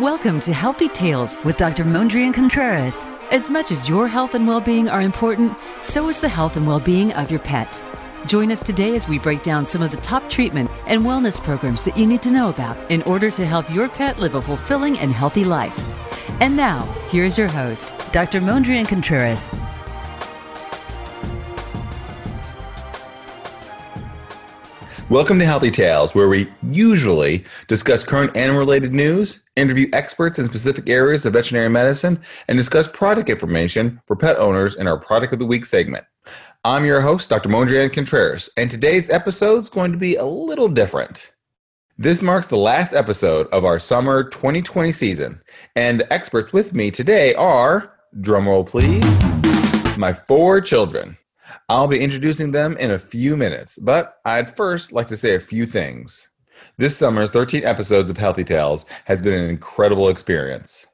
Welcome to Healthy Tales with Dr. Mondrian Contreras. As much as your health and well being are important, so is the health and well being of your pet. Join us today as we break down some of the top treatment and wellness programs that you need to know about in order to help your pet live a fulfilling and healthy life. And now, here's your host, Dr. Mondrian Contreras. Welcome to Healthy Tales, where we usually discuss current animal related news, interview experts in specific areas of veterinary medicine, and discuss product information for pet owners in our Product of the Week segment. I'm your host, Dr. Mondrian Contreras, and today's episode is going to be a little different. This marks the last episode of our summer 2020 season, and the experts with me today are, drumroll please, my four children. I'll be introducing them in a few minutes, but I'd first like to say a few things. This summer's 13 episodes of Healthy Tales has been an incredible experience.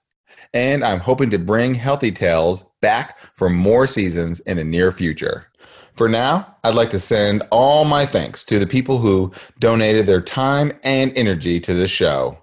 And I'm hoping to bring Healthy Tales back for more seasons in the near future. For now, I'd like to send all my thanks to the people who donated their time and energy to this show.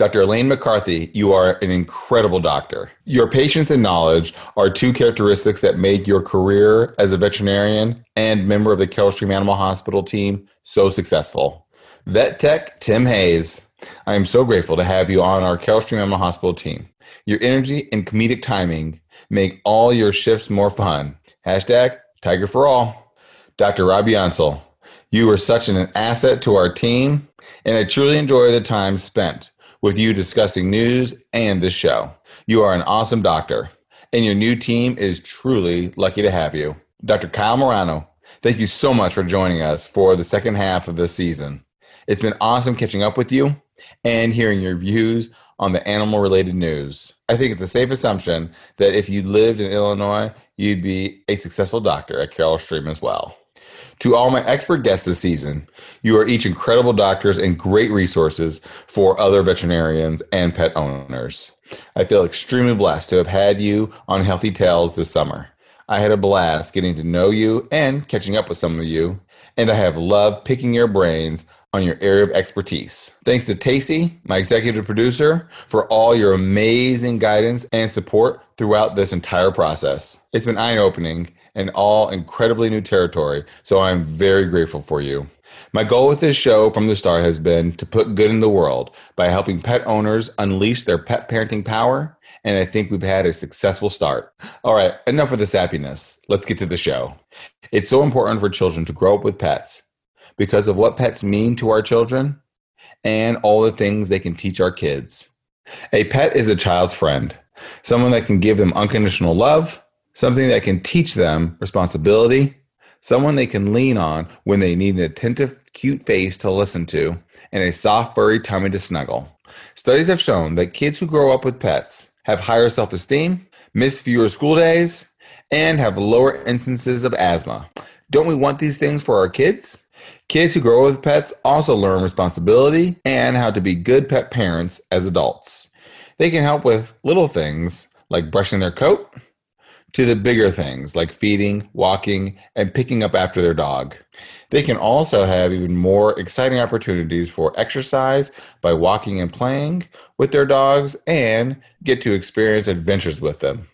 Dr. Elaine McCarthy, you are an incredible doctor. Your patience and knowledge are two characteristics that make your career as a veterinarian and member of the Carol Stream Animal Hospital team so successful. Vet Tech Tim Hayes, I am so grateful to have you on our Carol Stream Animal Hospital team. Your energy and comedic timing make all your shifts more fun. Hashtag Tiger for All. Dr. Robbie Ansel, you are such an asset to our team, and I truly enjoy the time spent with you discussing news and the show. You are an awesome doctor, and your new team is truly lucky to have you. Dr. Kyle Morano, thank you so much for joining us for the second half of this season. It's been awesome catching up with you and hearing your views on the animal related news. I think it's a safe assumption that if you lived in Illinois, you'd be a successful doctor at Carol Stream as well. To all my expert guests this season, you are each incredible doctors and great resources for other veterinarians and pet owners. I feel extremely blessed to have had you on Healthy Tales this summer. I had a blast getting to know you and catching up with some of you, and I have loved picking your brains on your area of expertise. Thanks to Tacy, my executive producer, for all your amazing guidance and support throughout this entire process. It's been eye opening and all incredibly new territory, so I'm very grateful for you. My goal with this show from the start has been to put good in the world by helping pet owners unleash their pet parenting power, and I think we've had a successful start. All right, enough of this happiness. Let's get to the show. It's so important for children to grow up with pets because of what pets mean to our children and all the things they can teach our kids. A pet is a child's friend, someone that can give them unconditional love, something that can teach them responsibility, someone they can lean on when they need an attentive, cute face to listen to, and a soft, furry tummy to snuggle. Studies have shown that kids who grow up with pets have higher self esteem, miss fewer school days, and have lower instances of asthma. Don't we want these things for our kids? Kids who grow with pets also learn responsibility and how to be good pet parents as adults. They can help with little things like brushing their coat to the bigger things like feeding, walking, and picking up after their dog. They can also have even more exciting opportunities for exercise by walking and playing with their dogs and get to experience adventures with them.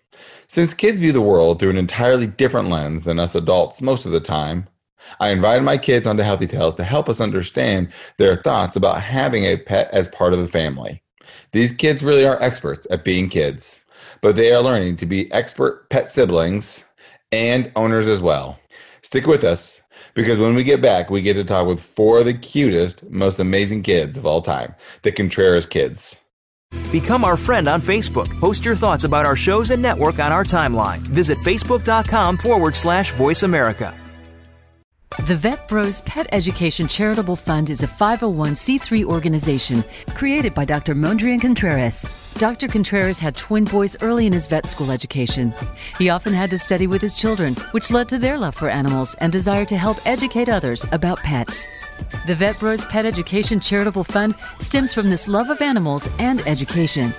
Since kids view the world through an entirely different lens than us adults most of the time, I invited my kids onto Healthy Tales to help us understand their thoughts about having a pet as part of the family. These kids really are experts at being kids, but they are learning to be expert pet siblings and owners as well. Stick with us because when we get back, we get to talk with four of the cutest, most amazing kids of all time the Contreras kids. Become our friend on Facebook. Post your thoughts about our shows and network on our timeline. Visit facebook.com forward slash voice America. The Vet Bros Pet Education Charitable Fund is a 501c3 organization created by Dr. Mondrian Contreras. Dr. Contreras had twin boys early in his vet school education. He often had to study with his children, which led to their love for animals and desire to help educate others about pets. The Vet Bros Pet Education Charitable Fund stems from this love of animals and education.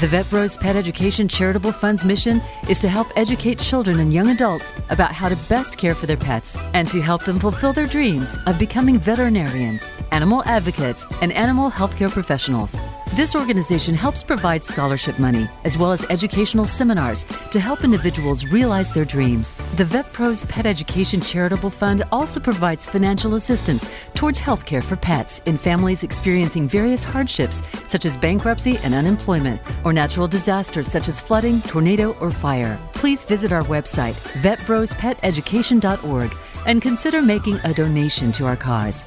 The Vet Bros Pet Education Charitable Fund's mission is to help educate children and young adults about how to best care for their pets and to help them fulfill their dreams of becoming veterinarians, animal advocates, and animal healthcare professionals. This organization helps provide scholarship money as well as educational seminars to help individuals realize their dreams. The Vet Bros Pet Education Charitable Fund also provides financial assistance towards healthcare for pets in families experiencing various hardships such as bankruptcy and unemployment or natural disasters such as flooding, tornado, or fire. Please visit our website, vetbrospeteducation.org, and consider making a donation to our cause.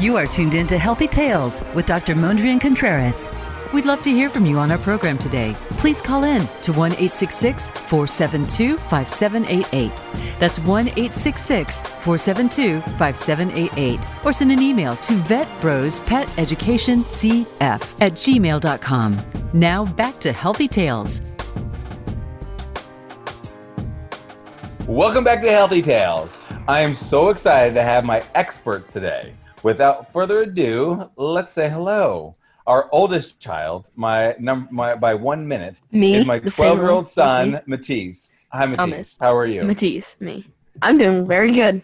You are tuned in to Healthy Tales with Dr. Mondrian Contreras. We'd love to hear from you on our program today. Please call in to 1 866 472 5788. That's 1 866 472 5788. Or send an email to vetbrospeteducationcf at gmail.com. Now back to Healthy Tales. Welcome back to Healthy Tales. I am so excited to have my experts today. Without further ado, let's say hello. Our oldest child, my number, my by one minute, Me, is my twelve-year-old son. Matisse. Hi, Matisse. Thomas. How are you? Matisse, me. I'm doing very good.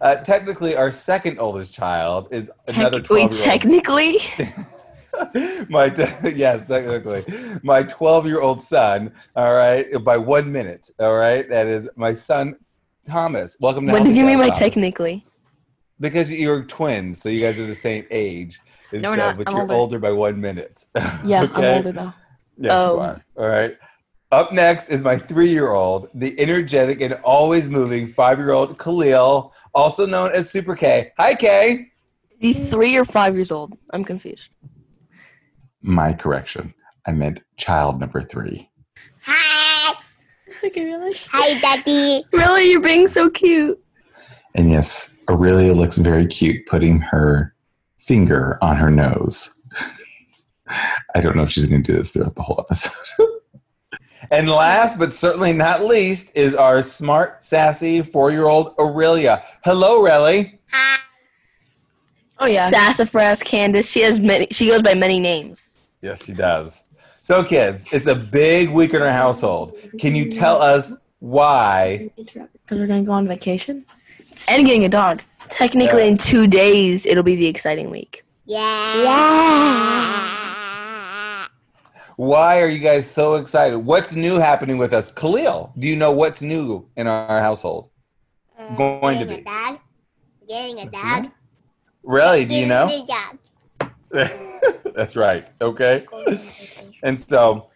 Uh, technically, our second oldest child is another Tec- wait, technically? my te- yes, technically, my twelve-year-old son. All right, by one minute. All right, that is my son, Thomas. Welcome to. when Healthy did you mean by technically? Because you're twins, so you guys are the same age. And No, we're so- not. But I'm you're older. older. by one minute. Yeah, Okay? I'm older though. Yes, Oh. you um, are. All right. Up next is my three-year-old, the energetic and always moving five-year-old Khalil, also known as Super K. Hi, K. He's three or five years old. I'm confused. My correction. I meant child number three. Hi. Okay, really? Hi, Daddy. Really, you're being so cute. And yes, Aurelia looks very cute putting her finger on her nose. I don't know if she's going to do this throughout the whole episode. and last but certainly not least is our smart, sassy four year old Aurelia. Hello, Relly. Hi. Oh yeah. Sassafras Candace. She has many. She goes by many names. Yes, she does. So, kids, it's a big week in our household. Can you tell us why? Because we're gonna go on vacation and getting a dog. Technically, Yeah. in two days, it'll be the exciting week. Yeah. Yeah. Why are you guys so excited? What's new happening with us? Khalil, do you know what's new in our household? Uh, Going to Getting be. a dog. Getting a mm-hmm. dog. Really? Do you know? Getting a dog. That's right. Okay. And so,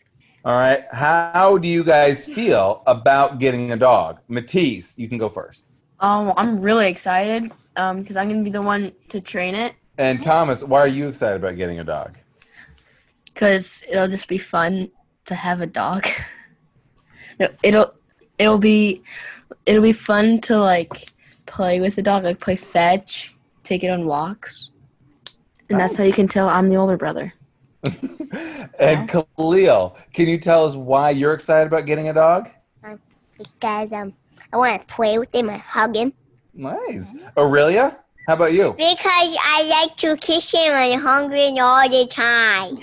all right, how do you guys feel about getting a dog? Matisse, you can go first. Um, I'm really excited. Um, because I'm gonna be the one to train it. And Thomas, why are you excited about getting a dog? because it'll just be fun to have a dog. no, it'll it'll be it'll be fun to like play with the dog, like play fetch, take it on walks, and that's how you can tell I'm the older brother. And Khalil, can you tell us why you're excited about getting a dog? Because um, I want to play with him and hug him. Nice. Aurelia, how about you? Because I like to kiss him and I'm hungry all the time.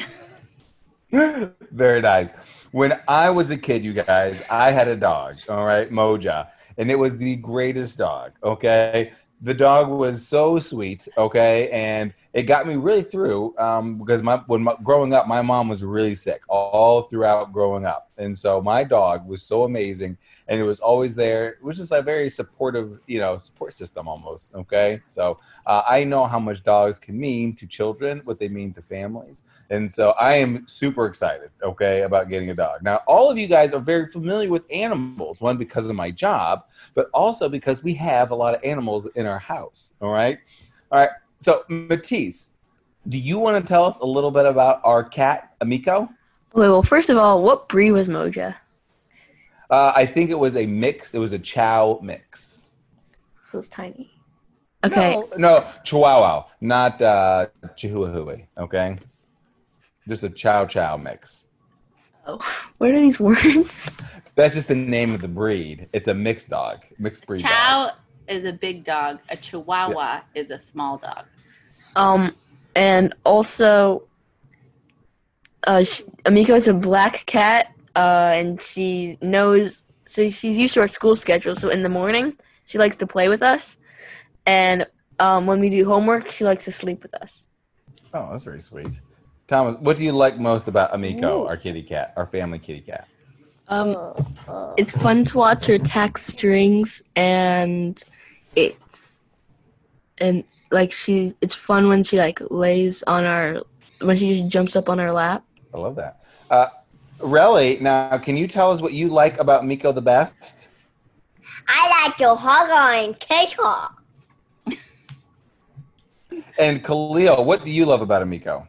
Very nice. When I was a kid, you guys, I had a dog, all right, Moja, and it was the greatest dog, okay? The dog was so sweet, okay, and it got me really through um, because my when my, growing up, my mom was really sick all throughout growing up, and so my dog was so amazing, and it was always there. It was just a very supportive, you know, support system almost, okay. So uh, I know how much dogs can mean to children, what they mean to families, and so I am super excited, okay, about getting a dog. Now, all of you guys are very familiar with animals, one because of my job, but also because we have a lot of animals in our house, all right? All right. So, Matisse, do you want to tell us a little bit about our cat, Amico? Wait, well, first of all, what breed was Moja? Uh, I think it was a mix. It was a Chow mix. So it's tiny. Okay. No, no Chihuahua, not uh, Chihuahua. Okay. Just a Chow Chow mix. Oh, what are these words? That's just the name of the breed. It's a mixed dog, mixed breed dog. Chow is a big dog. A Chihuahua is a small dog. Um, and also, uh, sh- Amiko is a black cat, uh, and she knows. So she's used to our school schedule. So in the morning, she likes to play with us, and um, when we do homework, she likes to sleep with us. Oh, that's very sweet. Thomas, what do you like most about Amico, our kitty cat, our family kitty cat? Um, it's fun to watch her attack strings, and it's and like she. It's fun when she like lays on our when she just jumps up on our lap. I love that. Uh, Relly, now can you tell us what you like about Miko the best? I like to hug her and kiss her. And Khalil, what do you love about Amiko?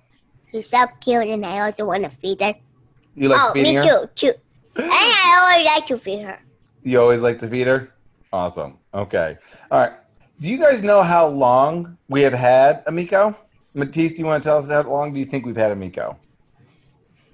She's so cute, and I also want to feed her. You like oh, feeding me her? too, too. And I always like to feed her. You always like to feed her? Awesome. Okay. All right. Do you guys know how long we have had Amiko? Matisse, do you want to tell us how long do you think we've had Amiko?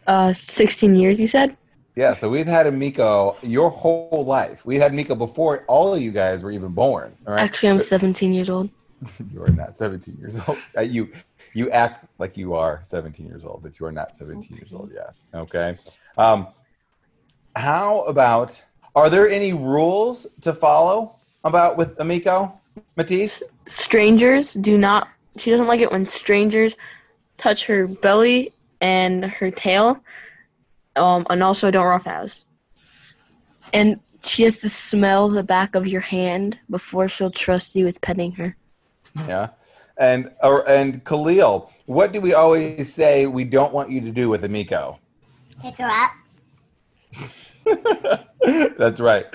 Uh, sixteen years, you said. Yeah, so we've had Amiko your whole life. We had Miko before all of you guys were even born. All right. Actually, I'm seventeen years old. you are not 17 years old. Uh, you you act like you are 17 years old, but you are not 17 years old yet. Okay. Um, how about are there any rules to follow about with Amiko, Matisse? Strangers do not. She doesn't like it when strangers touch her belly and her tail. Um, and also don't roughhouse. And she has to smell the back of your hand before she'll trust you with petting her. Yeah. And or and Khalil, what do we always say we don't want you to do with Amiko? Pick her up. That's right.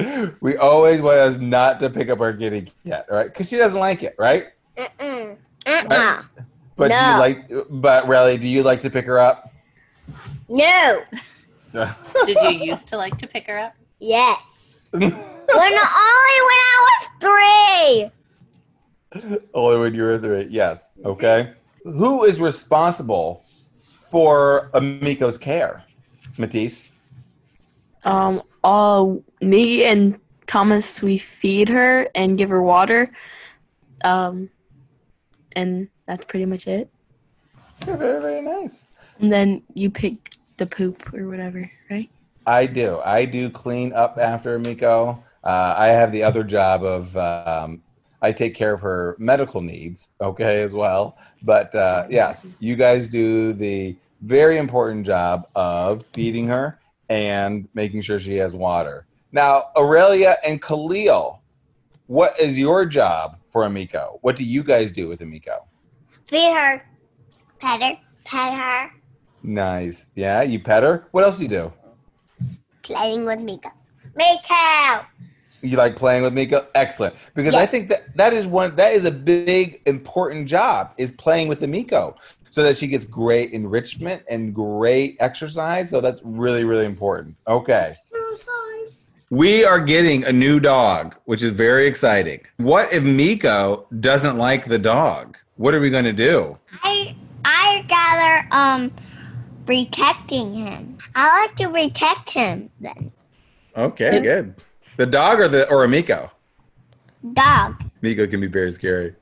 We always want us not to pick up our kitty cat, right? Because she doesn't like it, right? Mm-mm. Uh-uh. But do you like? But Riley, do you like to pick her up? No. Did you used to like to pick her up? Yes. when only when I was three. Only when you were three. Yes. Okay. Mm-hmm. Who is responsible for Amiko's care? Matisse. Um, uh, me and Thomas, we feed her and give her water. Um, and that's pretty much it. You're very, very nice. And then you pick the poop or whatever, right? I do. I do clean up after Miko. Uh, I have the other job of um, I take care of her medical needs, okay, as well. But uh, yes, you guys do the very important job of feeding her and making sure she has water. Now, Aurelia and Khalil, what is your job for Amiko? What do you guys do with Amiko? Feed her. Pet her. Pet her. Nice. Yeah, you pet her. What else do you do? Playing with Mika. Mika. You like playing with Miko? Excellent. Because I think that that is one that is a big important job is playing with the Miko so that she gets great enrichment and great exercise. So that's really really important. Okay. We are getting a new dog, which is very exciting. What if Miko doesn't like the dog? What are we going to do? I I gather um protecting him. I like to protect him then. Okay, good. The dog or the or Amiko? Dog. Miko can be very scary.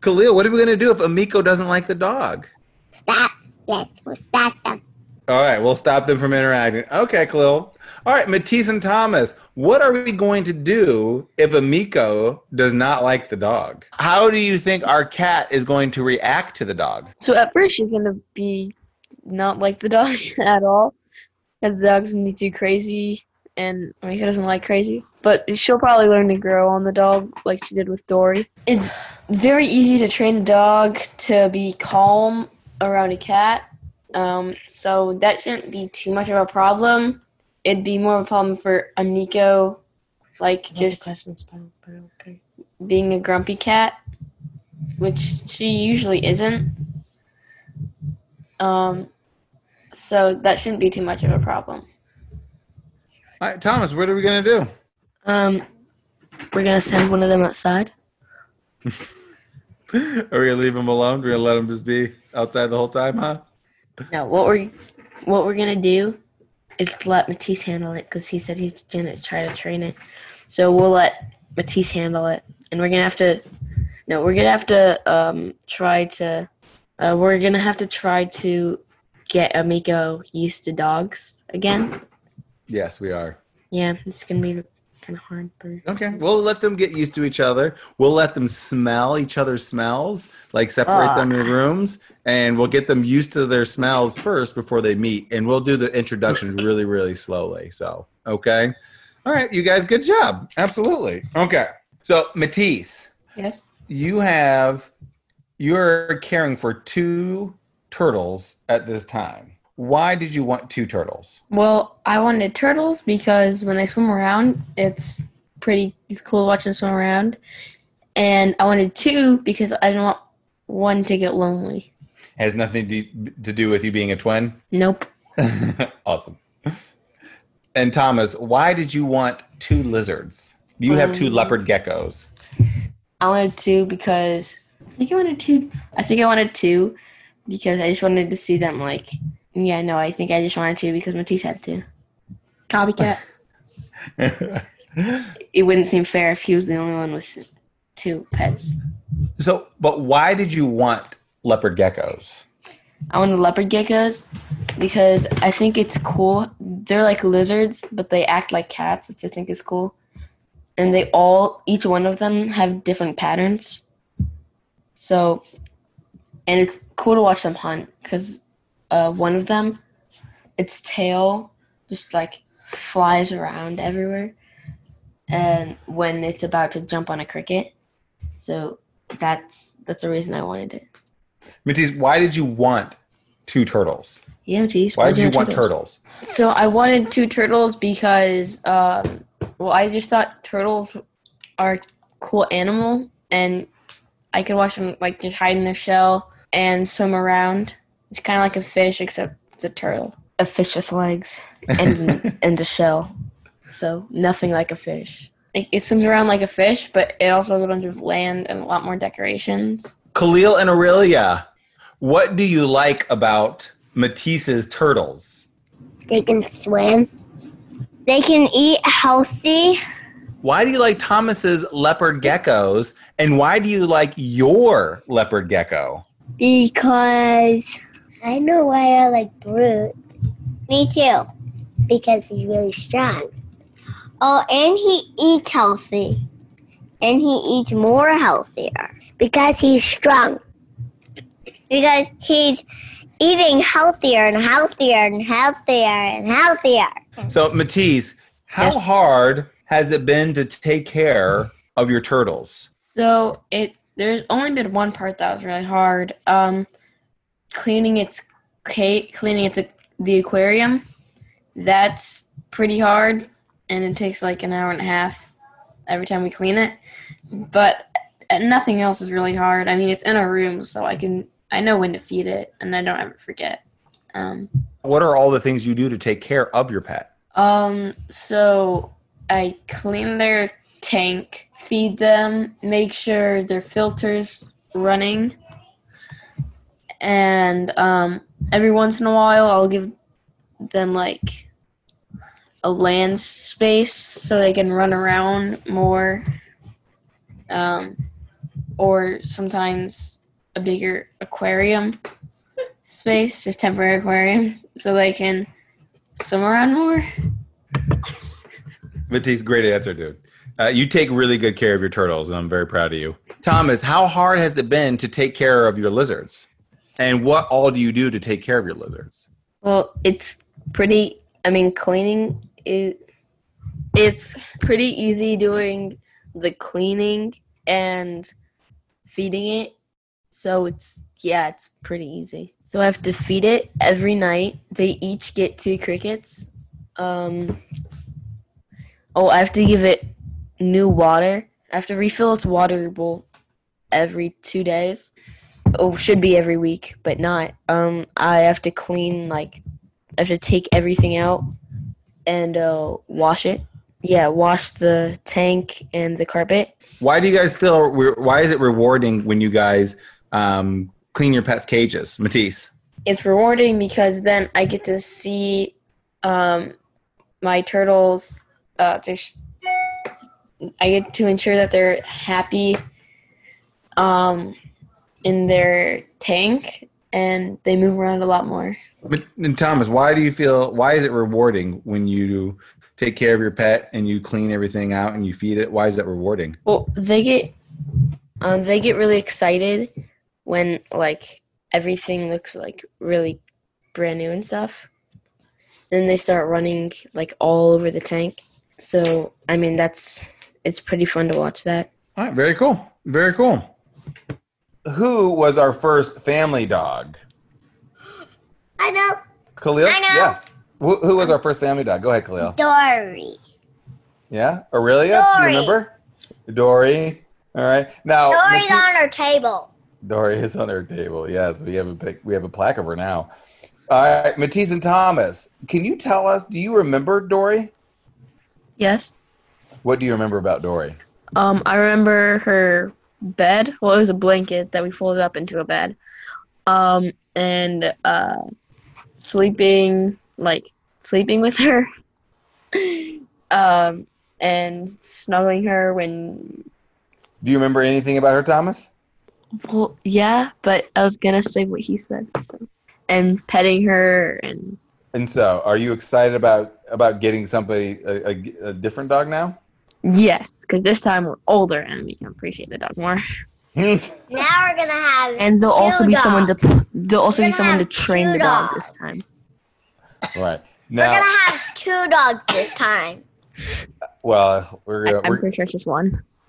Khalil, what are we going to do if Amiko doesn't like the dog? Stop. Yes, we'll stop them. All right, we'll stop them from interacting. Okay, Khalil. All right, Matisse and Thomas, what are we going to do if Amiko does not like the dog? How do you think our cat is going to react to the dog? So at first she's gonna be not like the dog at all. And the dog's gonna be too crazy and Mika doesn't like crazy. But she'll probably learn to grow on the dog like she did with Dory. It's very easy to train a dog to be calm around a cat. Um, so that shouldn't be too much of a problem. It'd be more of a problem for Amiko, like just being a grumpy cat. which she usually isn't. Um, so that shouldn't be too much of a problem. All right, Thomas, what are we gonna do? Um, we're gonna send one of them outside. Are we gonna leave him alone? We're gonna let him just be outside the whole time, huh? No, what we're what we're gonna do is let Matisse handle it because he said he's gonna try to train it. So we'll let Matisse handle it, and we're gonna have to. No, we're gonna have to um, try to. Uh, we're gonna have to try to get Amiko used to dogs again. Yes, we are. Yeah, it's gonna be kind of hard for. Okay, we'll let them get used to each other. We'll let them smell each other's smells, like separate them in ah. rooms, and we'll get them used to their smells first before they meet. And we'll do the introductions really, really slowly. So, okay. All right, you guys, good job. Absolutely. Okay. So, Matisse, Yes. you have, you're caring for two turtles at this time. Why did you want two turtles? Well, I wanted turtles because when they swim around, it's pretty it's cool watching them swim around. And I wanted two because I didn't want one to get lonely. Has nothing to, to do with you being a twin? Nope. awesome. And Thomas, why did you want two lizards? You have two Um, leopard geckos. I wanted two because I think I wanted two. I think I wanted two because I just wanted to see them. Like, yeah, no, I think I just wanted to because Matisse had two. Copycat. it wouldn't seem fair if he was the only one with two pets. so, but why did you want leopard geckos? I wanted leopard geckos because I think it's cool. They're like lizards, but they act like cats, which I think is cool. And they all, each one of them, have different patterns. So, and it's cool to watch them hunt because uh, one of them, its tail just like flies around everywhere, and when it's about to jump on a cricket, so that's that's the reason I wanted it. Matisse, why did you want two turtles? Yeah, geez. Why did you want want turtles? turtles? So I wanted two turtles because, um, well, I just thought turtles are a cool animal, and I could watch them like just hide in their shell and swim around. It's kind of like a fish, except it's a turtle, a fish with legs and and a shell. So nothing like a fish. It, it swims around like a fish, but it also has a bunch of land and a lot more decorations. Khalil and Aurelia, what do you like about Matisse's turtles? They can swim. They can eat healthy. Why do you like Thomas's leopard geckos? And why do you like your leopard gecko? Because I know why I like Brute. Me too. Because he's really strong. Oh, and he eats healthy. And he eats more healthier. Because he's strong. Because he's eating healthier and healthier and healthier and healthier. So, Matisse, how Yes. hard has it been to take care of your turtles? So it there's only been one part that was really hard. Um, cleaning its cleaning its the aquarium. That's pretty hard, and it takes like an hour and a half every time we clean it. But uh, nothing else is really hard. I mean, it's in a room, so I can I know when to feed it, and I don't ever forget. Um, What are all the things you do to take care of your pet? Um, so I clean their tank, feed them, make sure their filters running, and um, every once in a while I'll give them like a land space so they can run around more. Um, or sometimes a bigger aquarium space, just temporary aquarium, so they can swim around more. Matisse, great answer, dude. Uh, you take really good care of your turtles, and I'm very proud of you. Thomas, how hard has it been to take care of your lizards? And what all do you do to take care of your lizards? Well, it's pretty. I mean, cleaning is. It's pretty easy doing the cleaning and feeding it. So it's yeah, it's pretty easy. So I have to feed it every night. They each get two crickets. Um. Oh, I have to give it new water. I have to refill its water bowl every two days. Oh, should be every week, but not. Um, I have to clean like I have to take everything out and uh, wash it. Yeah, wash the tank and the carpet. Why do you guys feel? Why is it rewarding when you guys um, clean your pets' cages, Matisse? It's rewarding because then I get to see um, my turtles. Uh, just I get to ensure that they're happy um, in their tank and they move around a lot more. But and Thomas, why do you feel? Why is it rewarding when you take care of your pet and you clean everything out and you feed it? Why is that rewarding? Well, they get um, they get really excited when like everything looks like really brand new and stuff. Then they start running like all over the tank. So I mean that's it's pretty fun to watch that. All right, very cool. Very cool. Who was our first family dog? I know. Khalil? I know. Yes. Who, who was our first family dog? Go ahead, Khalil. Dory. Yeah? Aurelia? Dory. you remember? Dory. All right. Now, Dory's Mati- on her table. Dory is on our table. Yes, we have a pic, we have a plaque of her now. All right, Matisse and Thomas, can you tell us? Do you remember Dory? Yes. What do you remember about Dory? Um, I remember her bed. Well, it was a blanket that we folded up into a bed. Um, and uh, sleeping like sleeping with her. um, and snuggling her when. Do you remember anything about her, Thomas? Well, yeah, but I was gonna say what he said. So. And petting her and And so, are you excited about about getting somebody a, a, a different dog now? Yes, because this time we're older and we can appreciate the dog more. Now we're gonna have. And there'll two also be someone to dogs. there'll also We're be someone to train the dog dogs. this time. right now, We're gonna have two dogs this time. Well, we're gonna, I'm we're, pretty sure it's just one.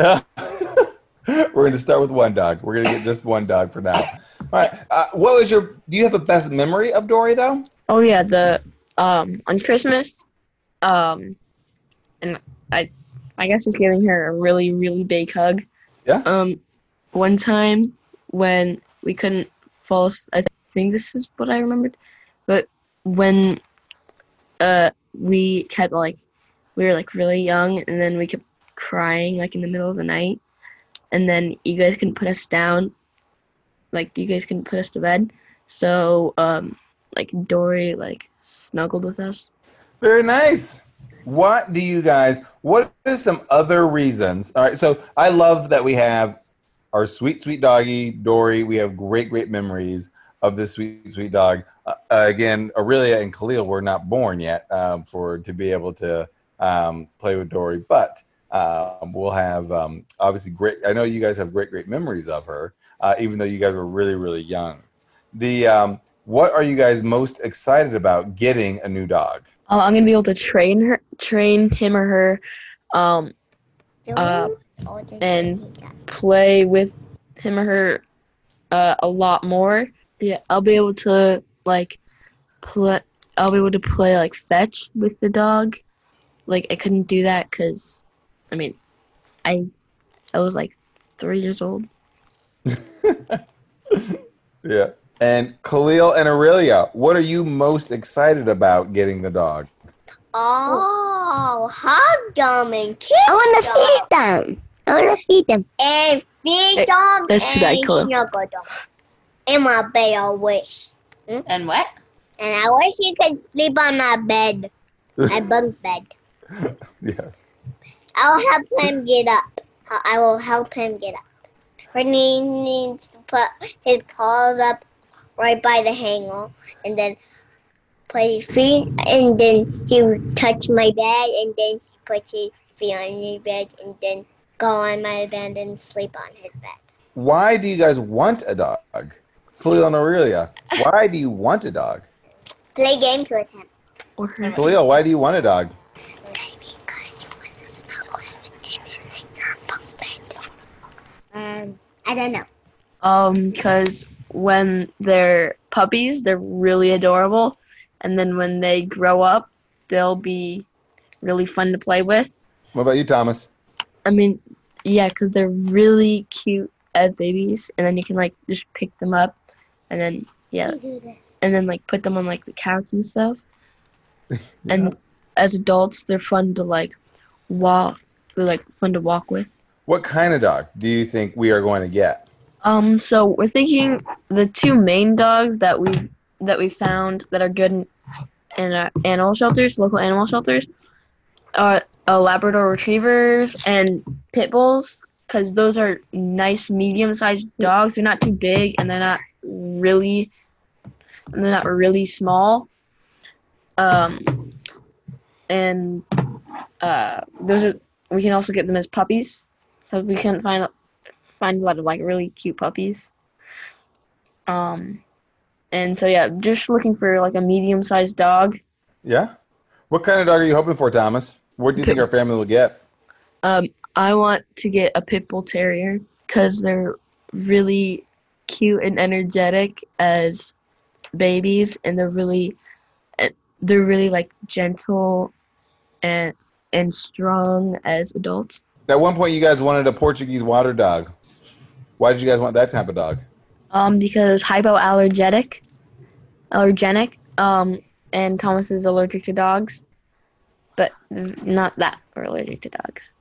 we're going to start with one dog. We're going to get just one dog for now. All right. Uh, what was your? Do you have a best memory of Dory though? Oh yeah, the um on Christmas, um, and I, I guess just giving her a really really big hug. Yeah. Um, one time when we couldn't fall, I think this is what I remembered, but when, uh, we kept like, we were like really young, and then we kept crying like in the middle of the night, and then you guys couldn't put us down, like you guys couldn't put us to bed, so um like Dory like snuggled with us. Very nice. What do you guys? What are some other reasons? All right. So I love that we have our sweet, sweet doggy Dory. We have great, great memories of this sweet, sweet dog. Uh, again, Aurelia and Khalil were not born yet um, for to be able to um, play with Dory, but um, we'll have um, obviously great. I know you guys have great, great memories of her, uh, even though you guys were really, really young. The um, what are you guys most excited about getting a new dog? Uh, I'm gonna be able to train her, train him or her, um, Uh, and- play with him or her uh, a lot more. Yeah, I'll be able to like play. I'll be able to play like fetch with the dog. Like I couldn't do that because, I mean, I I was like three years old. Yeah. And Khalil and Aurelia, what are you most excited about getting the dog? Oh, hug them and kiss I want to feed them. I want to feed them. And feed Hey, them that's too bad, and Khalil. snuggle them. And my bed, I wish. Hmm? And what? And I wish you could sleep on my bed. My bunk bed. yes. I'll help him get up. I I will help him get up. But he needs to put his paws up right by the hanger and then put his feet and then he would touch my bed and then he puts his feet on his bed and then go on my bed and sleep on his bed. Why do you guys want a dog? Khalil and Aurelia, why do you want a dog? Play games with him. Or her. Khalil, why do you want a dog? Because you want to snuggle him in his bunk bed. Um, I don't know. Um, because when they're puppies, they're really adorable, and then when they grow up, they'll be really fun to play with. What about you, Thomas? I mean, yeah, because they're really cute as babies, and then you can like just pick them up, and then yeah, You do this. and then like put them on like the couch and stuff. And as adults, they're fun to like walk. They're like fun to walk with. What kind of dog do you think we are going to get? Um, so we're thinking the two main dogs that we've that we found that are good in, in animal shelters, local animal shelters, are uh, Labrador Retrievers and Pit Bulls, because those are nice medium-sized dogs. They're not too big and they're not really, and they're not really small. Um, and uh, those are we can also get them as puppies because we can't find find a lot of like really cute puppies. Um, and so yeah, just looking for like a medium-sized dog. Yeah. What kind of dog are you hoping for, Thomas? What do you think our family will get? Um, I want to get a pit bull terrier because they're really cute and energetic as babies, and they're really, eh, they're really like gentle and and strong as adults. At one point, you guys wanted a Portuguese water dog. Why did you guys want that type of dog? Um, because hypoallergenic, allergenic. Um, and Thomas is allergic to dogs, but not that we're allergic to dogs.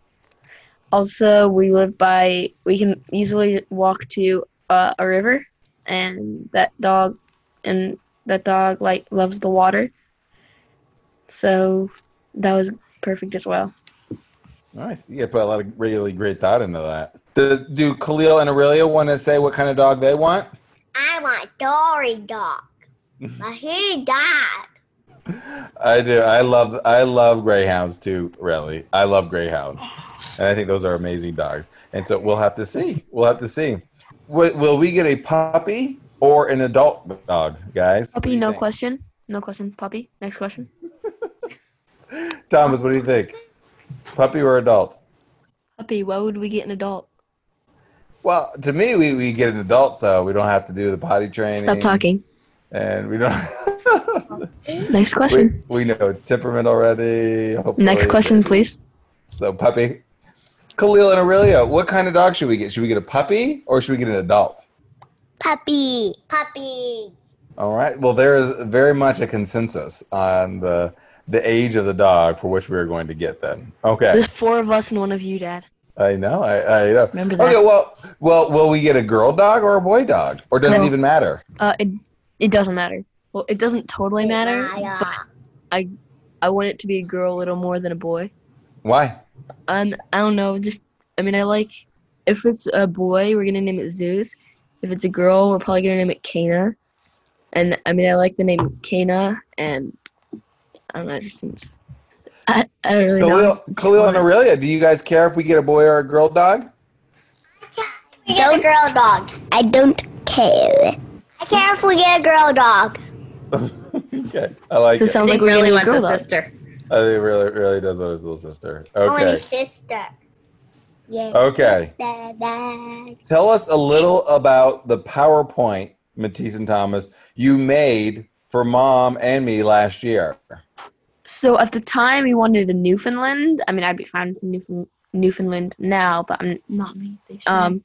Also, we live by. We can easily walk to uh, a river, and that dog, and that dog like loves the water. So that was perfect as well. Nice. You put a lot of really great thought into that. Does do Khalil and Aurelia want to say what kind of dog they want? I want Dory dog. but he died. I do. I love I love greyhounds too, really. I love greyhounds. And I think those are amazing dogs. And so we'll have to see. We'll have to see. Will, will we get a puppy or an adult dog, guys? Puppy, no think? question. No question. Puppy. Next question. Thomas, what do you think? Puppy or adult? Puppy. Why would we get an adult? Well, to me, we, we get an adult, so we don't have to do the potty training. Stop talking. And we don't. Next we, question. we know its temperament already. hopefully. Next question, please. So puppy. Khalil and Aurelia, what kind of dog should we get? Should we get a puppy or should we get an adult? Puppy. Puppy. All right. Well, there is very much a consensus on the the age of the dog for which we are going to get. Then, okay. There's four of us and one of you, Dad. I know. I, I know. Remember that? Okay. Well, well, will we get a girl dog or a boy dog, or does it even matter? Uh, it it doesn't matter. Well, it doesn't totally matter, but I I want it to be a girl a little more than a boy. Why? Um, I don't know. Just I mean, I like if it's a boy, we're gonna name it Zeus. If it's a girl, we're probably gonna name it Kana. And I mean, I like the name Kana, and I don't know. It just seems. I, I don't really. Khalil, It's- it's Khalil and. Aurelia, do you guys care if we get a boy or a girl dog? We get a girl dog. I don't care. I care if we get a girl dog. okay, I like So it it. sounds like we're really wants a dog. sister. I think it really, really does want his little sister. Only Okay. sister. Yeah. Okay. sister. Tell us a little about the PowerPoint, Matisse and Thomas, you made for mom and me last year. So at the time, we wanted a Newfoundland. I mean, I'd be fine with a Newfoundland, Newfoundland now, but I'm Not me. um,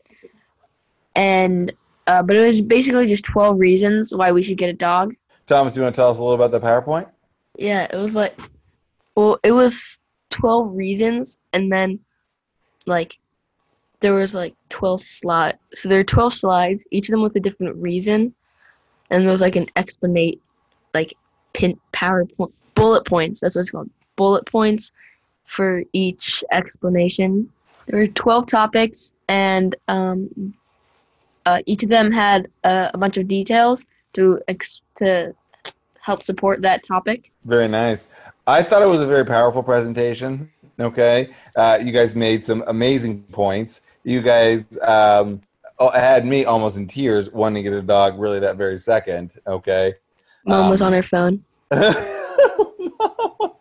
and uh, but it was basically just twelve reasons why we should get a dog. Thomas, you want to tell us a little about the PowerPoint? Yeah, it was like, well, it was twelve reasons, and then like there was like twelve slide. So there are twelve slides, each of them with a different reason, and there was like an explanate, like pin PowerPoint bullet points. That's what it's called, bullet points for each explanation. There were twelve topics, and um, uh, each of them had uh, a bunch of details to ex- to help support that topic. Very nice. I thought it was a very powerful presentation. Okay. Uh, you guys made some amazing points. You guys um, oh, had me almost in tears wanting to get a dog really that very second. Okay. Mom was Um, on her phone. Mom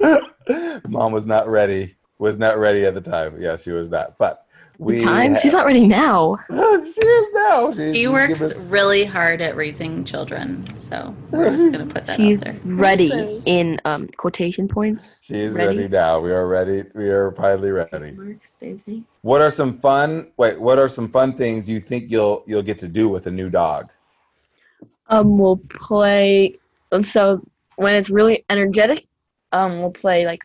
was- Mom was not ready. was not ready at the time. Yeah, she was not. But we Time? ha- She's not ready now. she is now. She, He works given- really hard at raising children, so we're just gonna put that She's out there. ready in um, quotation points. She's ready. ready. now. We are ready. We are finally ready. Marks, same. What are some fun? Wait, what are some fun things you think you'll you'll get to do with a new dog? Um, we'll play. So when it's really energetic, um, we'll play like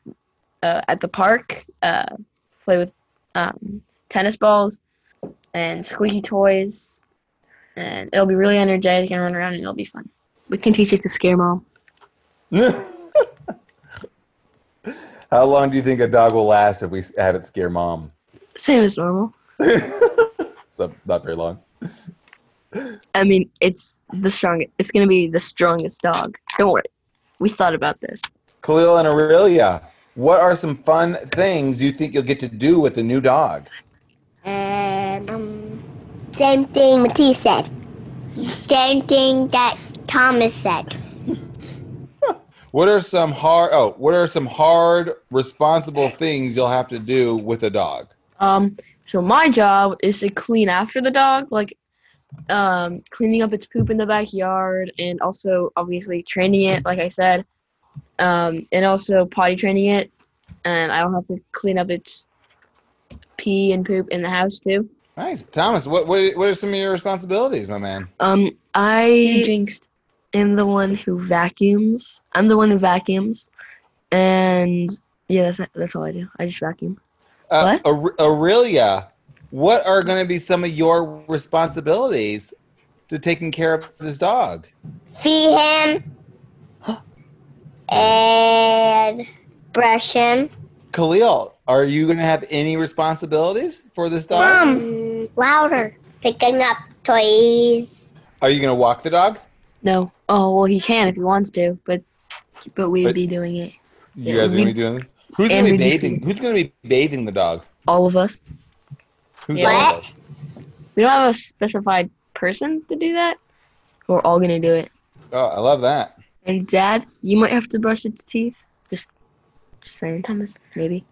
uh, at the park. Uh, play with um, tennis balls and squeaky toys, and it'll be really energetic and run around, and it'll be fun. We can teach it to scare mom. How long do you think a dog will last if we have it scare mom? Same as normal. So not very long. I mean, it's the strongest. It's gonna be the strongest dog. Don't worry. We thought about this. Khalil and Aurelia, what are some fun things you think you'll get to do with a new dog? And um, same thing Matisse said. Same thing that Thomas said. What are some hard? Oh, what are some hard, responsible things you'll have to do with a dog? Um, so my job is to clean after the dog, like um, cleaning up its poop in the backyard, and also obviously training it, like I said, um, and also potty training it. And I'll have to clean up its pee and poop in the house too. Nice, Thomas. What what what are some of your responsibilities, my man? Um, I jinxed. am the one who vacuums. I'm the one who vacuums, and yeah, that's that's all I do. I just vacuum. Uh, Aure- Aurelia, what are going to be some of your responsibilities to taking care of this dog? Feed him. And brush him. Khalil, are you going to have any responsibilities for this dog? Mom, mm, louder. Picking up toys. Are you going to walk the dog? No. Oh well, he can if he wants to, but but we'd But- be doing it. You Yeah, guys are going to be doing this? Who's going to be be bathing? Who's going to be bathing the dog? All of us. Who's Yeah. all of us? We don't have a specified person to do that. We're all gonna do it. Oh, I love that. And Dad, you might have to brush its teeth. Just, just saying, Thomas. Maybe.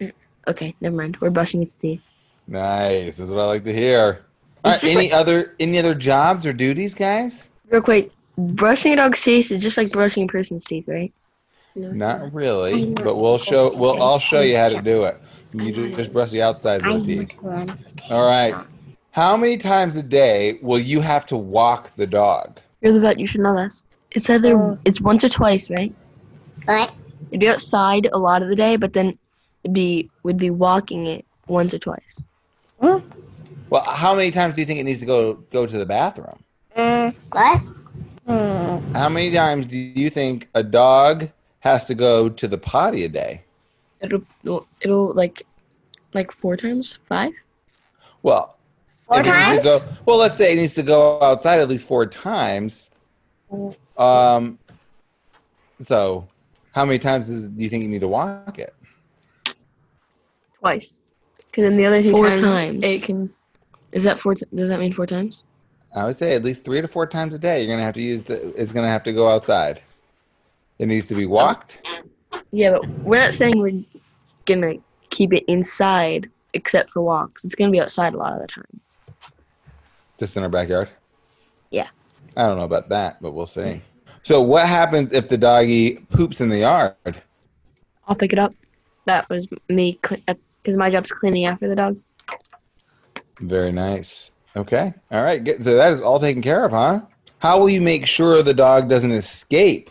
Mm, Okay, never mind. We're brushing its teeth. Nice. That's what I like to hear. All It's right, just any other any other jobs or duties, guys? Real quick, brushing a dog's teeth is just like brushing a person's teeth, right? No, it's Not really, but we'll show. We'll I'll show you how to do it. You ju- just brush the outsides of the teeth. All right. How many times a day will you have to walk the dog? You're the vet. You should know this. It's either Oh. it's once or twice, right? What? You'd be outside a lot of the day, but then it'd be would be walking it once or twice. Well, how many times do you think it needs to go go to the bathroom? Mm, what? Mm, How many times do you think a dog has to go to the potty a day? It'll it'll, it'll like like four times, five. Well, Four if it needs to times? go, well, let's say it needs to go outside at least four times. Um, so how many times is, do you think you need to walk it? Twice. Because then the other two Four times, times. it can. Is that four? T- does that mean four times? I would say at least three to four times a day. You're gonna have to use the. It's gonna have to go outside. It needs to be walked. Yeah, but we're not saying we're gonna keep it inside except for walks. It's gonna be outside a lot of the time. Just in our backyard. Yeah. I don't know about that, but we'll see. So what happens if the doggy poops in the yard? I'll pick it up. That was me because uh, my job's cleaning after the dog. Very nice. Okay. All right. Good. So that is all taken care of, huh? How will you make sure the dog doesn't escape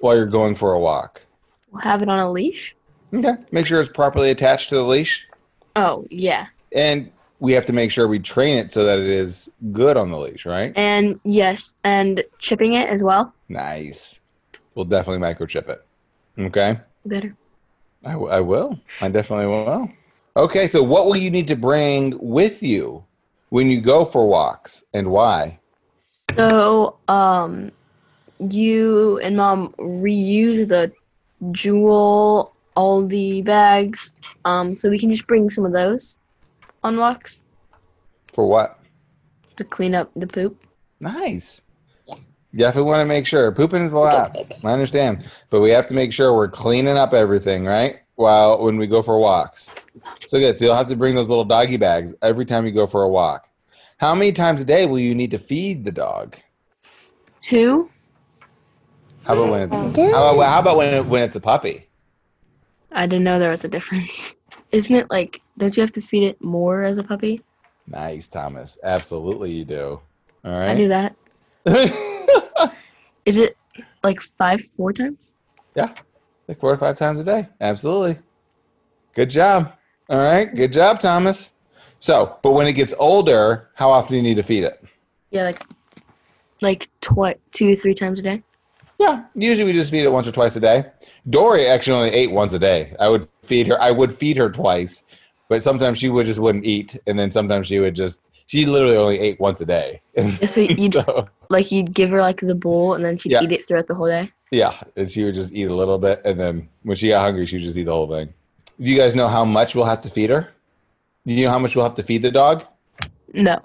while you're going for a walk? We'll have it on a leash. Okay. Make sure it's properly attached to the leash. Oh yeah, And we have to make sure we train it so that it is good on the leash, right? and yes, and chipping it as well. Nice. We'll definitely microchip it. Okay. Better. I, w- I will. I definitely will. Okay. So what will you need to bring with you when you go for walks and why? So um, you and mom reuse the Jewel Aldi bags. Um, so we can just bring some of those on walks For what? to clean up the poop. Nice. Yeah. Definitely want to make sure pooping is allowed. I understand, but we have to make sure we're cleaning up everything, right? while when we go for walks. So good. So you'll have to bring those little doggy bags every time you go for a walk. How many times a day will you need to feed the dog? Two. How about when it's, how about, how about when it, when it's a puppy? I didn't know there was a difference. Isn't it like? Don't you have to feed it more as a puppy? Nice, Thomas. Absolutely, you do. All right. I knew that. Is it like five, four times? yeah, like four to five times a day. Absolutely. Good job. All right. Good job, Thomas. So, but when it gets older, how often do you need to feed it? Yeah, like like twi- two, three times a day. Yeah, usually we just feed it once or twice a day. Dory actually only ate once a day. I would feed her. I would feed her twice, but sometimes she would just wouldn't eat, and then sometimes she would just. She literally only ate once a day. Yeah, so you'd So, like you'd give her like the bowl, and then she'd Yeah. eat it throughout the whole day. yeah, and she would just eat a little bit, and then when she got hungry, she would just eat the whole thing. Do you guys know how much we'll have to feed her? Do you know how much we'll have to feed the dog? No.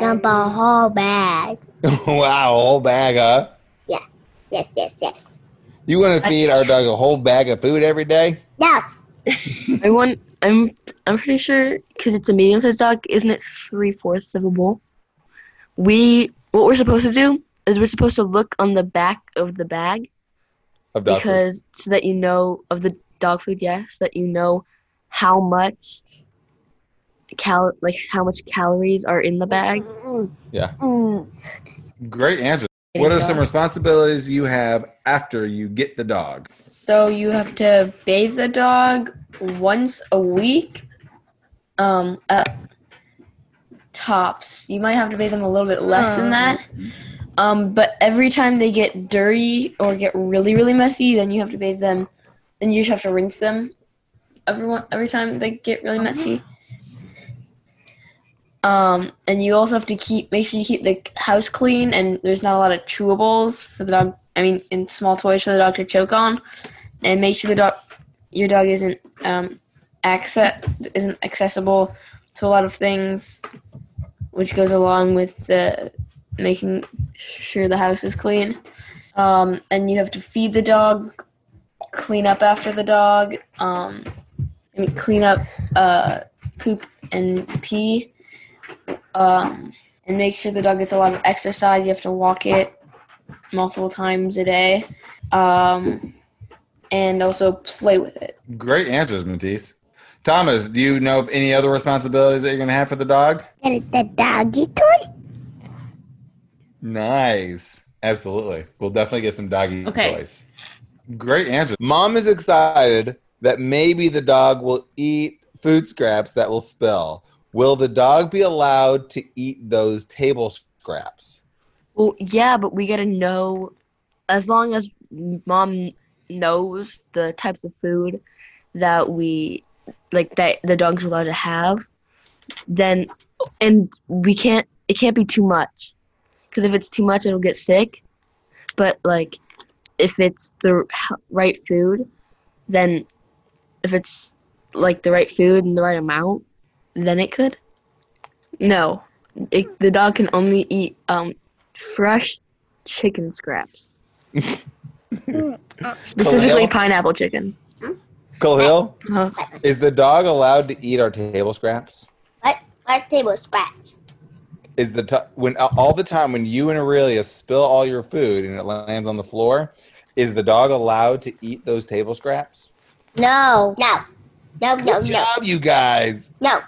Dump a whole bag. wow, a whole bag, huh? Yeah. Yes, yes, yes. You want to feed our dog a whole bag of food every day? No. I want. I'm. I'm pretty sure because it's a medium-sized dog. Isn't it three fourths of a bowl? We. What we're supposed to do is we're supposed to look on the back of the bag Of dog food? because so that you know of the dog food. Yes, that you know how much cal like how much calories are in the bag. Yeah. Mm. Great answer. What are some responsibilities you have after you get the dog? So you have to bathe the dog once a week. Um, at tops. You might have to bathe them a little bit less than that. Um, but every time they get dirty or get really really messy, then you have to bathe them. Then you just have to rinse them. Everyone every time they get really messy. Um, and you also have to keep make sure you keep the house clean and there's not a lot of chewables for the dog. I mean, in small toys for the dog to choke on, and make sure the dog your dog isn't um, access isn't accessible to a lot of things, which goes along with the making sure the house is clean. Um, and you have to feed the dog, clean up after the dog, um, I mean, clean up uh, poop and pee, um, and make sure the dog gets a lot of exercise. You have to walk it multiple times a day, um, and also play with it. Great answers, Matisse. Thomas, do you know of any other responsibilities that you're going to have for the dog? Get the doggy toy? Nice. Absolutely. We'll definitely get some doggy Okay. toys. Great answer. Mom is excited that maybe the dog will eat food scraps that will spill. Will the dog be allowed to eat those table scraps? Well, yeah, but we gotta know, as long as mom knows the types of food that we like that the dog's allowed to have, then and we can't. It can't be too much, because if it's too much, it'll get sick. But like, if it's the right food, then if it's like the right food and the right amount, then it could. No, it, the dog can only eat um fresh chicken scraps. Specifically Khalil? pineapple chicken. Khalil, Uh, is the dog allowed to eat our table scraps? What? Our table scraps. Is the t- when all the time when you and Aurelia spill all your food and it lands on the floor, is the dog allowed to eat those table scraps? No. No. No, no, Good no. job, you guys. No.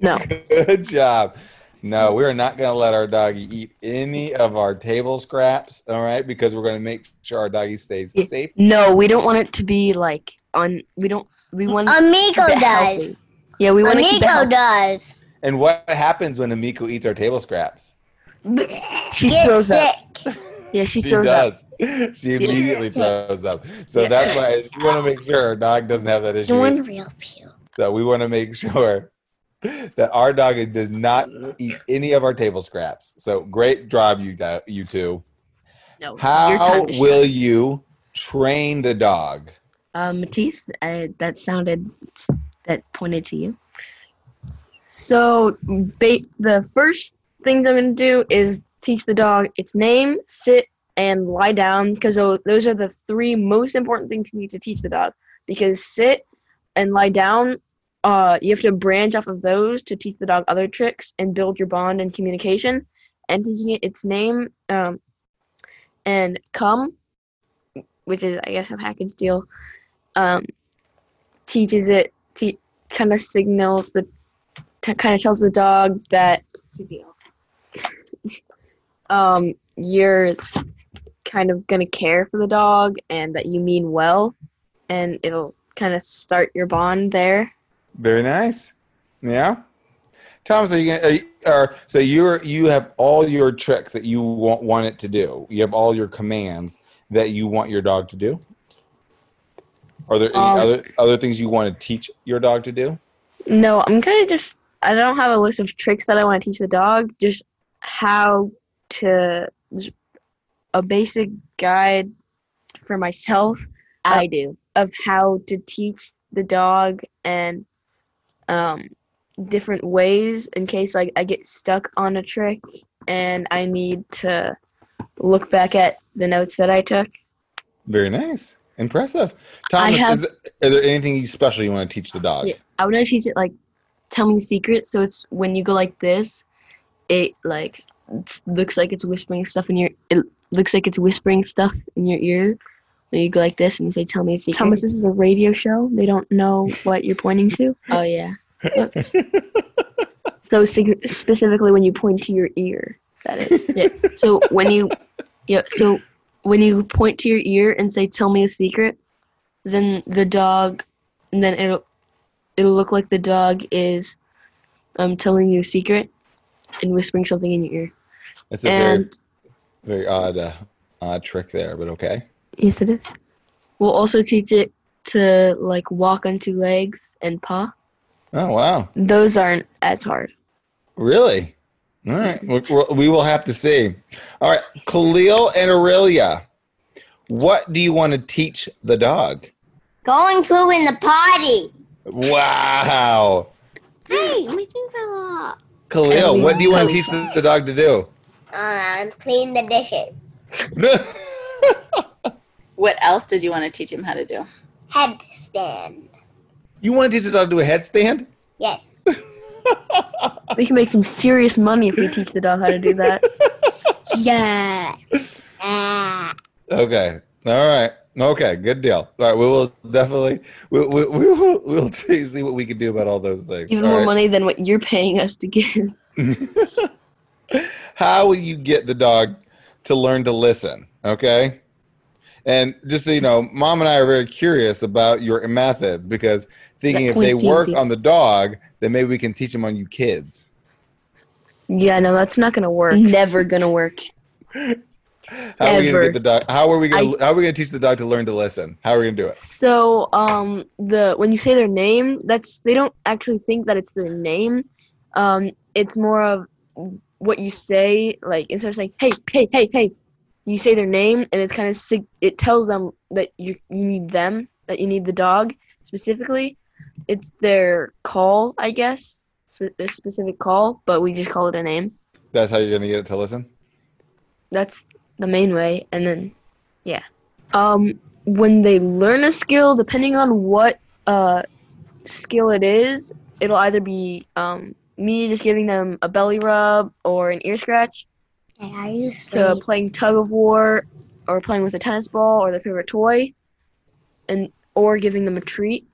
No. Good job. No, we are not going to let our doggy eat any of our table scraps, all right? Because we're going to make sure our doggy stays Yeah. safe. No, we don't want it to be like on. We don't. We want. to Amiko keep it healthy. does. Yeah, we want to keep it Amiko healthy. does. And what happens when Amiko eats our table scraps? She Get throws up. Yeah, she, She throws up. She does. She immediately throws up. So Yeah. that's why we want to make sure our dog doesn't have that issue. Doing real puke. So we want to make sure that our dog does not eat any of our table scraps. So great job, you do- you two. No, How will shine. you train the dog? Um, Matisse, uh, that sounded that pointed to you. So, ba- the first things I'm going to do is teach the dog its name, sit, and lie down because those are the three most important things you need to teach the dog. Because sit and lie down, uh, you have to branch off of those to teach the dog other tricks and build your bond and communication. And teaching it its name, um, and come, which is I guess a package deal, um, teaches it te- kind of signals the t- kind of tells the dog that um you're kind of gonna care for the dog and that you mean well and it'll kind of start your bond there Very nice. Yeah. Thomas, are you gonna? Are you, are, so you're you have all your tricks that you want, want it to do. You have all your commands that you want your dog to do. Are there any Um, other other things you want to teach your dog to do? no i'm kind of just i don't have a list of tricks that i want to teach the dog just how to a basic guide for myself I do. of how to teach the dog and um, different ways in case like I get stuck on a trick and I need to look back at the notes that I took. Very nice, impressive. Thomas, have- is, are there anything special you want to teach the dog? Yeah. I want to teach it like tell me a secret. So it's when you go like this, it like looks like it's whispering stuff in your. It looks like it's whispering stuff in your ear. When you go like this and you say, "Tell me a secret." Thomas, this is a radio show. They don't know what you're pointing to. Oh yeah. Oops. so sig- specifically when you point to your ear, that is. Yeah. So when you, yeah. So when you point to your ear and say, "Tell me a secret," then the dog, and then it'll, it'll look like the dog is, um, telling you a secret, and whispering something in your ear. It's a very very odd uh, odd trick there, but okay. Yes, it is. We'll also teach it to like walk on two legs and paw. Oh wow, Those aren't as hard. really? All right, we we'll- we will have to see. All right, Khalil and Aurelia, what do you want to teach the dog? Going poo in the potty. Wow, Hey, we think for a lot. Khalil, And what do you want to teach the, the dog to do? Um, clean the dishes. What else did you want to teach him how to do? Headstand. you want to teach the dog to do a headstand? Yes. We can make some serious money if we teach the dog how to do that. Yeah. Ah. Okay. All right. Okay. Good deal. All right. We will definitely we we, we will we'll see, see what we can do about all those things. Even All more right? money than what you're paying us to give. How will you get the dog to learn to listen? Okay. And just so you know, mom and I are very curious about your methods because thinking if they work on the dog, then maybe we can teach them on you kids. Yeah, no, that's not gonna work. Never gonna work. How are we gonna get the dog? How are we gonna how are we gonna teach the dog to learn to listen? How are we gonna do it? So, um, the when you say their name, that's they don't actually think that it's their name. Um, it's more of what you say. Like instead of saying "hey, hey, hey, hey," you say their name, and it's kind of sig- it tells them that you you need them, that you need the dog specifically. It's their call, I guess, a specific call, but we just call it a name. That's how you're gonna get it to listen. That's the main way, and then yeah. Um, when they learn a skill, depending on what uh skill it is, it'll either be um me just giving them a belly rub or an ear scratch Hey, are you to playing tug of war or playing with a tennis ball or their favorite toy, and or giving them a treat.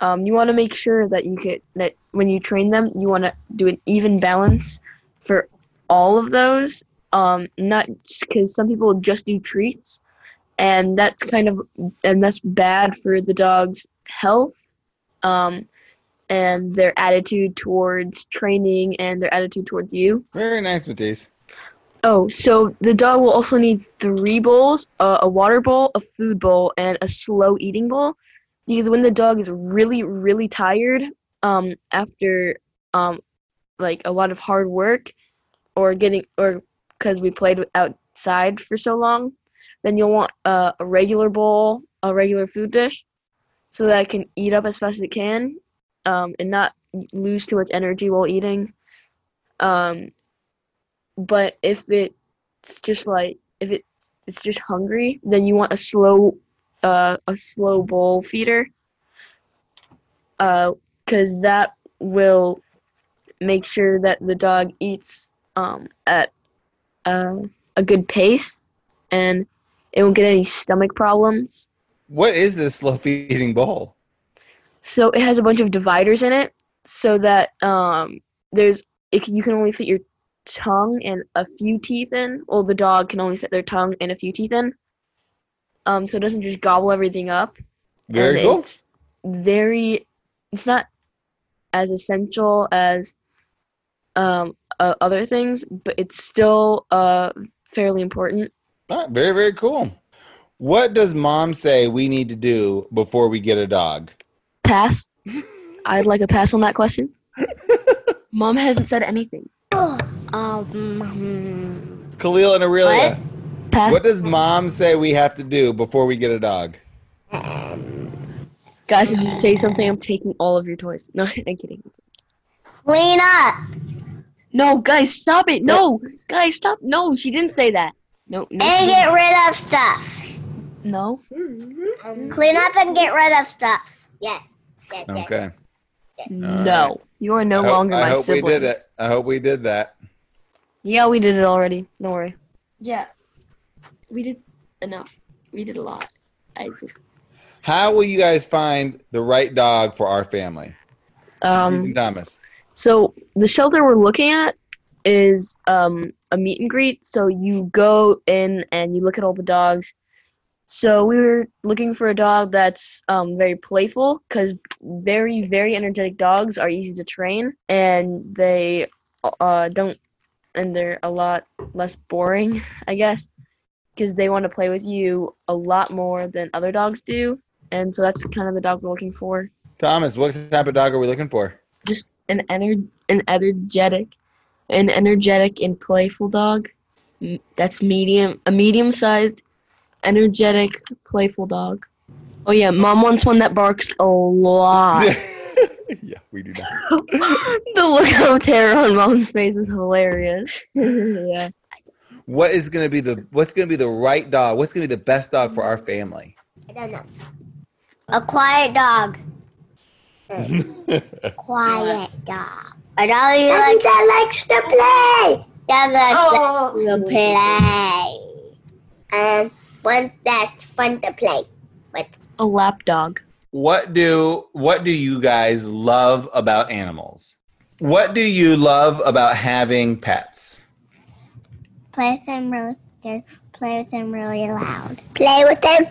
Um, you want to make sure that you get that when you train them, you want to do an even balance for all of those. Um, not because some people just do treats, and that's kind of and that's bad for the dog's health, um, and their attitude towards training and their attitude towards you. Very nice, Matisse. Oh, so the dog will also need three bowls: uh, a water bowl, a food bowl, and a slow eating bowl. Because when the dog is really, really tired, um, after um, like a lot of hard work, or getting, or because we played outside for so long, then you'll want uh, a regular bowl, a regular food dish, so that it can eat up as fast as it can, um, and not lose too much energy while eating. Um, but if it's just like if it it's just hungry, then you want a slow uh a slow bowl feeder. because that will make sure that the dog eats um, at uh, a good pace and it won't get any stomach problems. What is this slow feeding bowl? So it has a bunch of dividers in it, so that um, there's it, can- you can only fit your tongue and a few teeth in. Well, the dog can only fit their tongue and a few teeth in. Um, so it doesn't just gobble everything up. Very and cool. It's very. It's not as essential as um, uh, other things, but it's still uh, fairly important. All right, very, very cool. What does mom say we need to do before we get a dog? Pass. I'd like a pass on that question. Mom hasn't said anything. Um, Khalil and Aurelia. Pass. What does mom say we have to do before we get a dog? Guys, if you say something, I'm taking all of your toys. No, I'm kidding. clean up. No, guys, stop it. No, guys, stop. No, she didn't say that. No, no, And didn't. get rid of stuff. no. Clean up and get rid of stuff. Yes. Yes. yes. Okay. No, you are no I hope, longer I my hope we did it. I hope we did that. Yeah, we did it already. Don't worry. Yeah, we did enough. We did a lot. I just How will you guys find the right dog for our family? um. Ethan Thomas. So the shelter we're looking at is um, a meet and greet. So you go in and you look at all the dogs. So we were looking for a dog that's um, very playful because very very energetic dogs are easy to train and they uh, don't and they're a lot less boring, I guess, because they want to play with you a lot more than other dogs do. And so that's kind of the dog we're looking for. Thomas, what type of dog are we looking for? just an ener- an energetic an energetic and playful dog that's medium a medium sized energetic playful dog oh yeah mom wants one that barks a lot we do that. the look of terror on mom's face was hilarious yeah What is going to be the what's going to be the right dog? What's going to be the best dog for our family? I don't know. A quiet dog. quiet dog. A dog you like that likes to play. That likes to play. Um, one that's fun to play with. a lap dog What do what do you guys love about animals? What do you love about having pets? Play with them really. Play with them really loud. Play with them.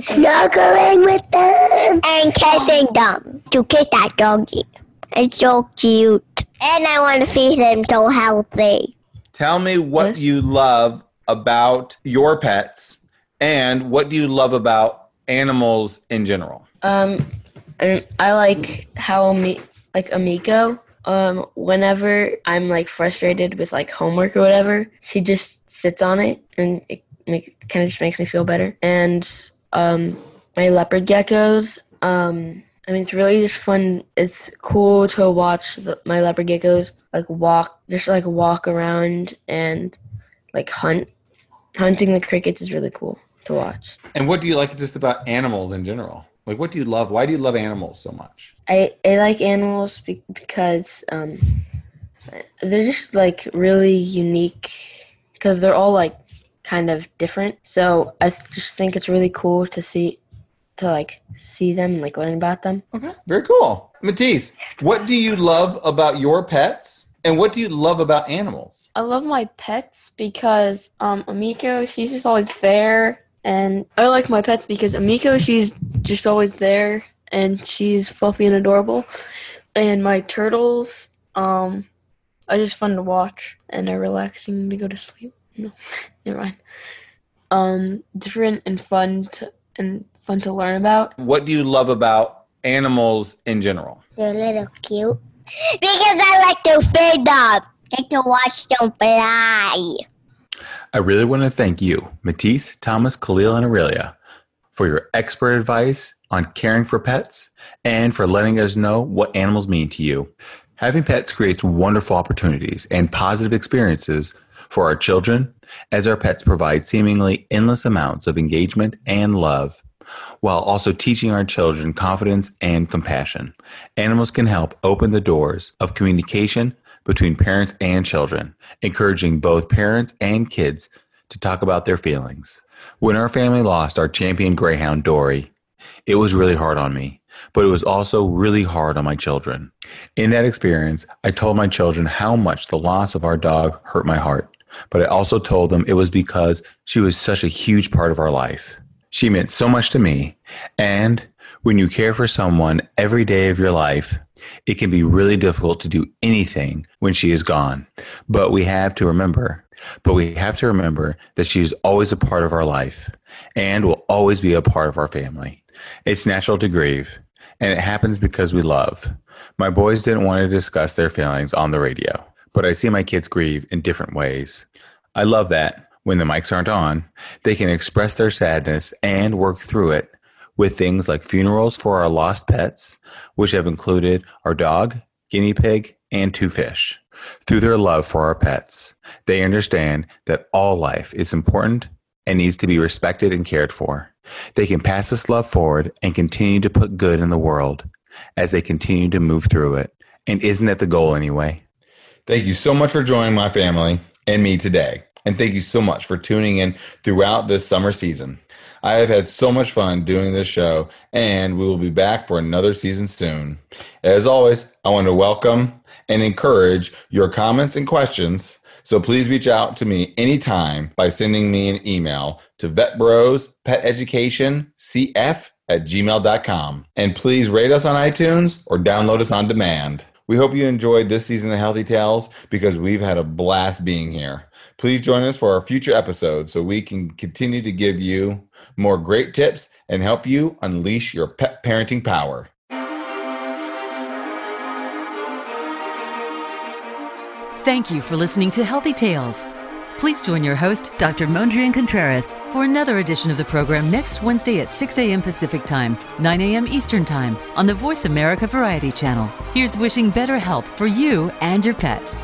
Snuggling with them and kissing them to kiss that doggy. It's so cute. And I want to feed him so healthy. Tell me what Yes. you love about your pets and what do you love about animals in general? Um, and I like how like Amiko. Um, whenever I'm like frustrated with like homework or whatever, she just sits on it and it make, kind of just makes me feel better. And um, my leopard geckos. Um, I mean, it's really just fun. It's cool to watch the, my leopard geckos like walk, just like walk around and like hunt. Hunting the crickets is really cool to watch. And what do you like just about animals in general? Like what do you love? Why do you love animals so much? I, I like animals be- because um, they're just like really unique because they're all like kind of different. So I th- just think it's really cool to see to like see them and like learn about them. Okay, very cool. Matisse, what do you love about your pets? And what do you love about animals? I love my pets because um Amiko, she's just always there and I like my pets because Amiko, she's just always there and she's fluffy and adorable. And my turtles um are just fun to watch and are relaxing to go to sleep. No, never mind. Um different and fun to and fun to learn about. What do you love about animals in general? They're a little cute. Because I like to feed them. I Like to watch them fly. I really want to thank you, Matisse, Thomas, Khalil, and Aurelia, for your expert advice on caring for pets and for letting us know what animals mean to you. Having pets creates wonderful opportunities and positive experiences for our children as our pets provide seemingly endless amounts of engagement and love. while also teaching our children confidence and compassion. Animals can help open the doors of communication between parents and children, encouraging both parents and kids to talk about their feelings. When our family lost our champion greyhound, Dory, it was really hard on me, but it was also really hard on my children. In that experience, I told my children how much the loss of our dog hurt my heart, but I also told them it was because she was such a huge part of our life. She meant so much to me, and when you care for someone every day of your life, it can be really difficult to do anything when she is gone. But we have to remember, but we have to remember that she is always a part of our life and will always be a part of our family. It's natural to grieve, and it happens because we love. My boys didn't want to discuss their feelings on the radio, but I see my kids grieve in different ways. I love that when the mics aren't on, they can express their sadness and work through it with things like funerals for our lost pets, which have included our dog, guinea pig, and two fish. Through their love for our pets, they understand that all life is important and needs to be respected and cared for. They can pass this love forward and continue to put good in the world as they continue to move through it. And isn't that the goal anyway? Thank you so much for joining my family and me today. And thank you so much for tuning in throughout this summer season. I have had so much fun doing this show, and we will be back for another season soon. As always, I want to welcome and encourage your comments and questions. So please reach out to me anytime by sending me an email to vetbros pet education cf at gmail.com. And please rate us on iTunes or download us on demand. We hope you enjoyed this season of Healthy Tales because we've had a blast being here. Please join us for our future episodes so we can continue to give you more great tips and help you unleash your pet parenting power. Thank you for listening to Healthy Tales. Please join your host, Dr. Mondrian Contreras, for another edition of the program next Wednesday at 6 a.m. Pacific Time, 9 a.m. Eastern Time on the Voice America Variety Channel. Here's wishing better health for you and your pet.